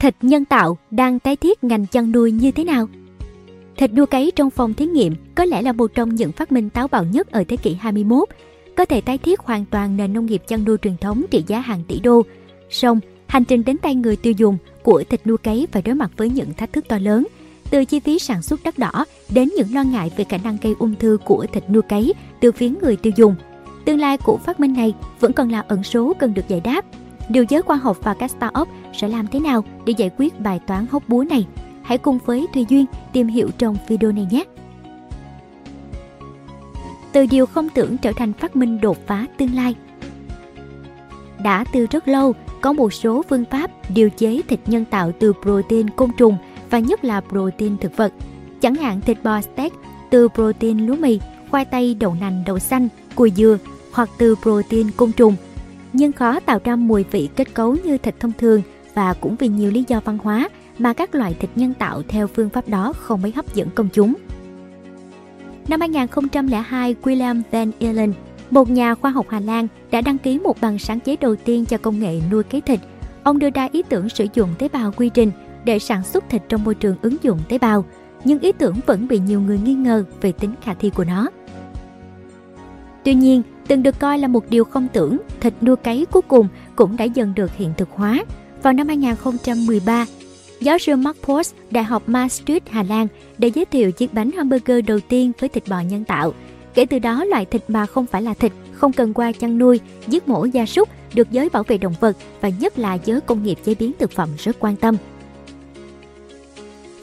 Thịt nhân tạo đang tái thiết ngành chăn nuôi như thế nào? Thịt đua cấy trong phòng thí nghiệm có lẽ là một trong những phát minh táo bạo nhất ở thế kỷ 21, có thể tái thiết hoàn toàn nền nông nghiệp chăn nuôi truyền thống trị giá hàng tỷ đô. Song, hành trình đến tay người tiêu dùng của thịt nuôi cấy phải đối mặt với những thách thức to lớn, từ chi phí sản xuất đắt đỏ đến những lo ngại về khả năng gây ung thư của thịt nuôi cấy từ phía người tiêu dùng. Tương lai của phát minh này vẫn còn là ẩn số cần được giải đáp. Điều giới khoa học và các startup sẽ làm thế nào để giải quyết bài toán hóc búa này? Hãy cùng với Thùy Duyên tìm hiểu trong video này nhé! Từ điều không tưởng trở thành phát minh đột phá tương lai Đã từ rất lâu, có một số phương pháp điều chế thịt nhân tạo từ protein côn trùng và nhất là protein thực vật. Chẳng hạn thịt bò steak từ protein lúa mì, khoai tây, đậu nành, đậu xanh, cùi dừa hoặc từ protein côn trùng. Nhưng khó tạo ra mùi vị kết cấu như thịt thông thường và cũng vì nhiều lý do văn hóa mà các loại thịt nhân tạo theo phương pháp đó không mấy hấp dẫn công chúng. Năm 2002, William Van Eelen, một nhà khoa học Hà Lan, đã đăng ký một bằng sáng chế đầu tiên cho công nghệ nuôi cấy thịt. Ông đưa ra ý tưởng sử dụng tế bào quy trình để sản xuất thịt trong môi trường ứng dụng tế bào, nhưng ý tưởng vẫn bị nhiều người nghi ngờ về tính khả thi của nó. Tuy nhiên, từng được coi là một điều không tưởng, thịt nuôi cấy cuối cùng cũng đã dần được hiện thực hóa. Vào năm 2013, giáo sư Mark Post, Đại học Maastricht, Hà Lan đã giới thiệu chiếc bánh hamburger đầu tiên với thịt bò nhân tạo. Kể từ đó, loại thịt mà không phải là thịt, không cần qua chăn nuôi, giết mổ gia súc được giới bảo vệ động vật và nhất là giới công nghiệp chế biến thực phẩm rất quan tâm.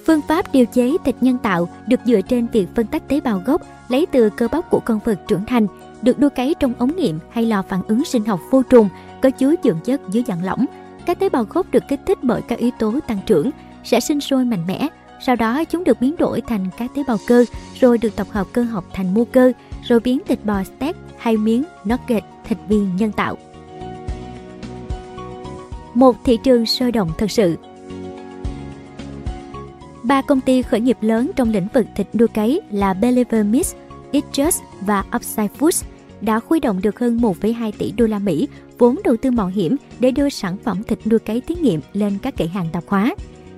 Phương pháp điều chế thịt nhân tạo được dựa trên việc phân tách tế bào gốc lấy từ cơ bắp của con vật trưởng thành, được đua cấy trong ống nghiệm hay lò phản ứng sinh học vô trùng có chứa dưỡng chất dưới dạng lỏng. Các tế bào gốc được kích thích bởi các yếu tố tăng trưởng, sẽ sinh sôi mạnh mẽ. Sau đó chúng được biến đổi thành các tế bào cơ, rồi được tập hợp cơ học thành mô cơ, rồi biến thịt bò steak hay miếng nugget thịt viên nhân tạo. Một thị trường sôi động thật sự Ba công ty khởi nghiệp lớn trong lĩnh vực thịt nuôi cấy là Believer Meats, Eat Just và Upside Foods đã khuy động được hơn 1,2 tỷ đô la Mỹ vốn đầu tư mạo hiểm để đưa sản phẩm thịt nuôi cấy thí nghiệm lên các kệ hàng tạp hóa.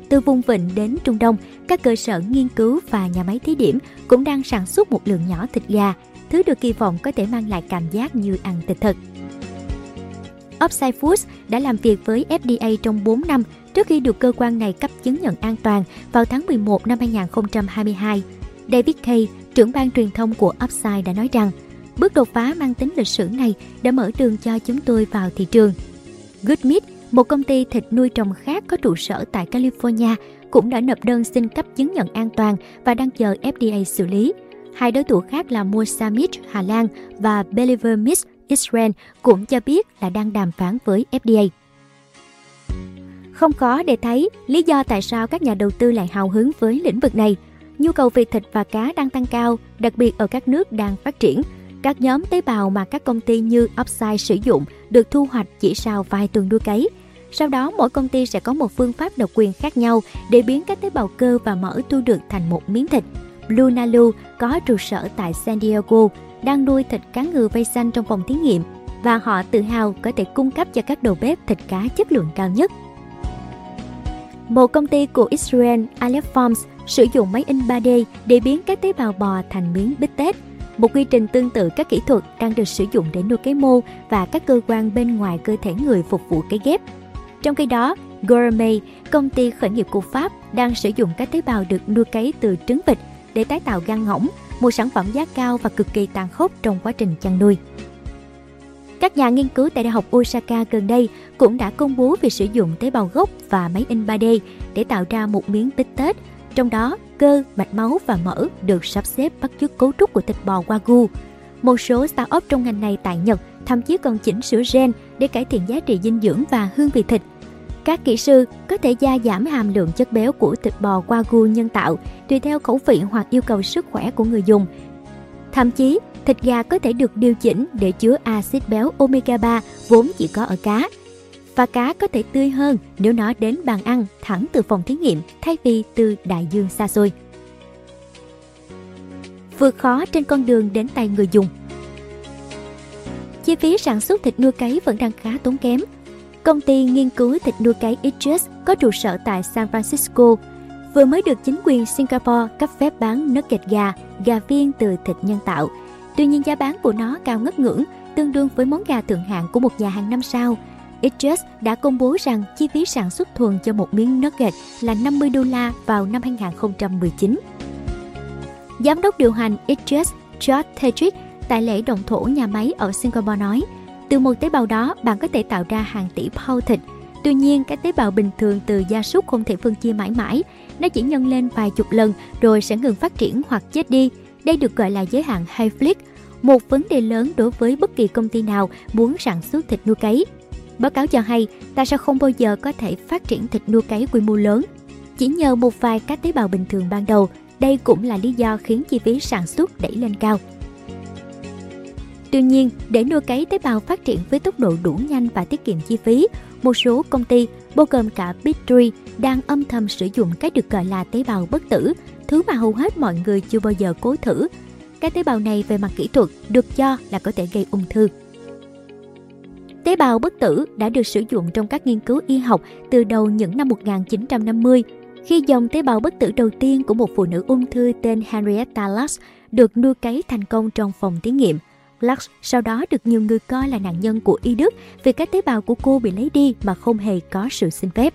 Từ vùng vịnh đến Trung Đông, các cơ sở nghiên cứu và nhà máy thí điểm cũng đang sản xuất một lượng nhỏ thịt gà, thứ được kỳ vọng có thể mang lại cảm giác như ăn thịt thật. Upside Foods đã làm việc với FDA trong 4 năm trước khi được cơ quan này cấp chứng nhận an toàn vào tháng 11 năm 2022. David Kay, trưởng ban truyền thông của Upside đã nói rằng, bước đột phá mang tính lịch sử này đã mở đường cho chúng tôi vào thị trường. Good Meat, một công ty thịt nuôi trồng khác có trụ sở tại California, cũng đã nộp đơn xin cấp chứng nhận an toàn và đang chờ FDA xử lý. Hai đối thủ khác là Mosamit Hà Lan và Believer Meat Israel cũng cho biết là đang đàm phán với FDA. Không khó để thấy lý do tại sao các nhà đầu tư lại hào hứng với lĩnh vực này. Nhu cầu về thịt và cá đang tăng cao, đặc biệt ở các nước đang phát triển. Các nhóm tế bào mà các công ty như Upside sử dụng được thu hoạch chỉ sau vài tuần nuôi cấy. Sau đó, mỗi công ty sẽ có một phương pháp độc quyền khác nhau để biến các tế bào cơ và mỡ thu được thành một miếng thịt. Blue Nalu có trụ sở tại San Diego, đang nuôi thịt cá ngừ vây xanh trong phòng thí nghiệm và họ tự hào có thể cung cấp cho các đầu bếp thịt cá chất lượng cao nhất. Một công ty của Israel, Aleph Farms, sử dụng máy in 3D để biến các tế bào bò thành miếng bít tết. Một quy trình tương tự các kỹ thuật đang được sử dụng để nuôi cấy mô và các cơ quan bên ngoài cơ thể người phục vụ cấy ghép. Trong khi đó, Gourmet, công ty khởi nghiệp của Pháp, đang sử dụng các tế bào được nuôi cấy từ trứng vịt để tái tạo gan ngỗng, một sản phẩm giá cao và cực kỳ tàn khốc trong quá trình chăn nuôi. Các nhà nghiên cứu tại Đại học Osaka gần đây cũng đã công bố việc sử dụng tế bào gốc và máy in 3D để tạo ra một miếng bít tết. Trong đó, cơ, mạch máu và mỡ được sắp xếp bắt chước cấu trúc của thịt bò Wagyu. Một số startup trong ngành này tại Nhật thậm chí còn chỉnh sửa gen để cải thiện giá trị dinh dưỡng và hương vị thịt. Các kỹ sư có thể gia giảm hàm lượng chất béo của thịt bò Wagyu nhân tạo tùy theo khẩu vị hoặc yêu cầu sức khỏe của người dùng. Thậm chí, thịt gà có thể được điều chỉnh để chứa axit béo omega 3 vốn chỉ có ở cá. Và cá có thể tươi hơn nếu nó đến bàn ăn thẳng từ phòng thí nghiệm thay vì từ đại dương xa xôi. Vượt khó trên con đường đến tay người dùng Chi phí sản xuất thịt nuôi cấy vẫn đang khá tốn kém. công ty nghiên cứu thịt nuôi cấy Itches có trụ sở tại San Francisco, vừa mới được chính quyền Singapore cấp phép bán nugget gà, gà viên từ thịt nhân tạo. Tuy nhiên giá bán của nó cao ngất ngưỡng, tương đương với món gà thượng hạng của một nhà hàng năm sao. Itches đã công bố rằng chi phí sản xuất thuần cho một miếng nugget là 50 đô la vào năm 2019. Giám đốc điều hành Itches George Tedrick tại lễ động thổ nhà máy ở Singapore nói, từ một tế bào đó bạn có thể tạo ra hàng tỷ pound thịt. Tuy nhiên, các tế bào bình thường từ gia súc không thể phân chia mãi mãi. Nó chỉ nhân lên vài chục lần rồi sẽ ngừng phát triển hoặc chết đi. Đây được gọi là giới hạn Hayflick, một vấn đề lớn đối với bất kỳ công ty nào muốn sản xuất thịt nuôi cấy. Báo cáo cho hay, ta sẽ không bao giờ có thể phát triển thịt nuôi cấy quy mô lớn. Chỉ nhờ một vài các tế bào bình thường ban đầu, đây cũng là lý do khiến chi phí sản xuất đẩy lên cao. Tuy nhiên, để nuôi cấy tế bào phát triển với tốc độ đủ nhanh và tiết kiệm chi phí, một số công ty, bao gồm cả Big đang âm thầm sử dụng cái được gọi là tế bào bất tử, thứ mà hầu hết mọi người chưa bao giờ cố thử. Các tế bào này về mặt kỹ thuật được cho là có thể gây ung thư. Tế bào bất tử đã được sử dụng trong các nghiên cứu y học từ đầu những năm 1950, khi dòng tế bào bất tử đầu tiên của một phụ nữ ung thư tên Henrietta Lacks được nuôi cấy thành công trong phòng thí nghiệm. Lacks sau đó được nhiều người coi là nạn nhân của y đức vì các tế bào của cô bị lấy đi mà không hề có sự xin phép.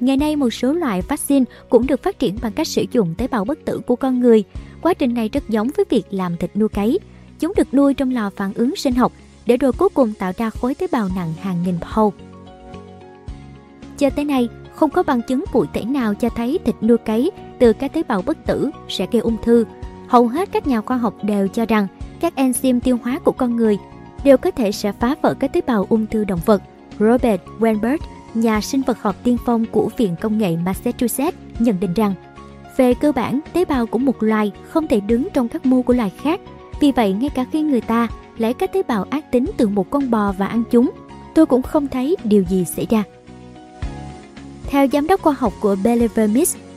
Ngày nay một số loại vaccine cũng được phát triển bằng cách sử dụng tế bào bất tử của con người. Quá trình này rất giống với việc làm thịt nuôi cấy. Chúng được nuôi trong lò phản ứng sinh học để rồi cuối cùng tạo ra khối tế bào nặng hàng nghìn pound. Cho tới nay, không có bằng chứng cụ thể nào cho thấy thịt nuôi cấy từ các tế bào bất tử sẽ gây ung thư hầu hết các nhà khoa học đều cho rằng các enzyme tiêu hóa của con người đều có thể sẽ phá vỡ các tế bào ung thư động vật. Robert Weinberg, nhà sinh vật học tiên phong của Viện Công nghệ Massachusetts, nhận định rằng về cơ bản, tế bào của một loài không thể đứng trong các mô của loài khác. Vì vậy, ngay cả khi người ta lấy các tế bào ác tính từ một con bò và ăn chúng, tôi cũng không thấy điều gì xảy ra. Theo giám đốc khoa học của Believer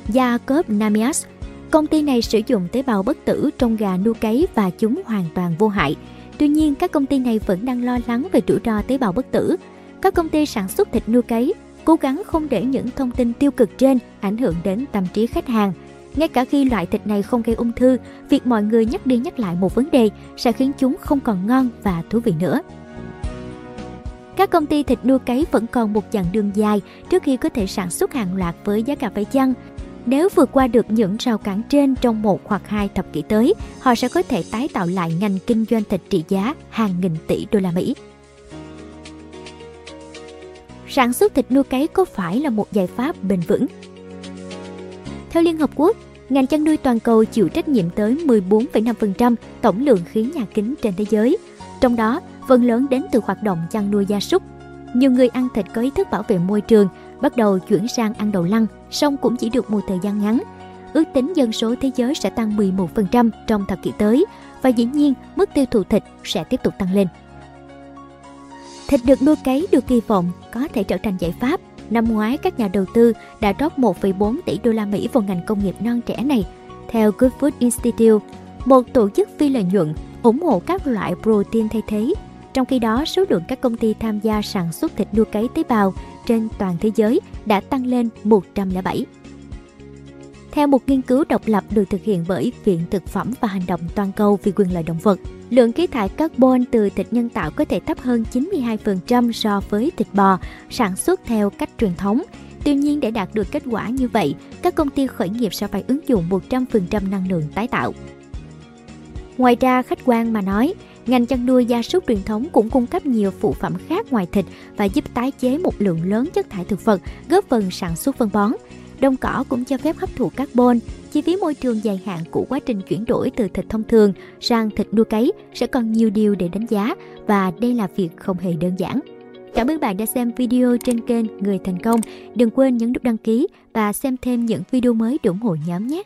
Jacob Namias, Công ty này sử dụng tế bào bất tử trong gà nuôi cấy và chúng hoàn toàn vô hại. Tuy nhiên, các công ty này vẫn đang lo lắng về rủi ro tế bào bất tử. Các công ty sản xuất thịt nuôi cấy cố gắng không để những thông tin tiêu cực trên ảnh hưởng đến tâm trí khách hàng. Ngay cả khi loại thịt này không gây ung thư, việc mọi người nhắc đi nhắc lại một vấn đề sẽ khiến chúng không còn ngon và thú vị nữa. Các công ty thịt nuôi cấy vẫn còn một chặng đường dài trước khi có thể sản xuất hàng loạt với giá cả phải chăng nếu vượt qua được những rào cản trên trong một hoặc hai thập kỷ tới, họ sẽ có thể tái tạo lại ngành kinh doanh thịt trị giá hàng nghìn tỷ đô la Mỹ. Sản xuất thịt nuôi cấy có phải là một giải pháp bền vững? Theo Liên Hợp Quốc, ngành chăn nuôi toàn cầu chịu trách nhiệm tới 14,5% tổng lượng khí nhà kính trên thế giới. Trong đó, phần lớn đến từ hoạt động chăn nuôi gia súc. Nhiều người ăn thịt có ý thức bảo vệ môi trường bắt đầu chuyển sang ăn đầu lăng, song cũng chỉ được một thời gian ngắn. Ước tính dân số thế giới sẽ tăng 11% trong thập kỷ tới và dĩ nhiên mức tiêu thụ thịt sẽ tiếp tục tăng lên. Thịt được nuôi cấy được kỳ vọng có thể trở thành giải pháp. Năm ngoái, các nhà đầu tư đã rót 1,4 tỷ đô la Mỹ vào ngành công nghiệp non trẻ này. Theo Good Food Institute, một tổ chức phi lợi nhuận ủng hộ các loại protein thay thế. Trong khi đó, số lượng các công ty tham gia sản xuất thịt nuôi cấy tế bào trên toàn thế giới đã tăng lên 107. Theo một nghiên cứu độc lập được thực hiện bởi Viện Thực phẩm và Hành động Toàn cầu vì quyền lợi động vật, lượng khí thải carbon từ thịt nhân tạo có thể thấp hơn 92% so với thịt bò sản xuất theo cách truyền thống. Tuy nhiên để đạt được kết quả như vậy, các công ty khởi nghiệp sẽ phải ứng dụng 100% năng lượng tái tạo. Ngoài ra, khách quan mà nói, Ngành chăn nuôi gia súc truyền thống cũng cung cấp nhiều phụ phẩm khác ngoài thịt và giúp tái chế một lượng lớn chất thải thực vật, góp phần sản xuất phân bón. Đồng cỏ cũng cho phép hấp thụ carbon. Chi phí môi trường dài hạn của quá trình chuyển đổi từ thịt thông thường sang thịt nuôi cấy sẽ còn nhiều điều để đánh giá và đây là việc không hề đơn giản. Cảm ơn bạn đã xem video trên kênh Người Thành Công. Đừng quên nhấn nút đăng ký và xem thêm những video mới để ủng hộ nhóm nhé.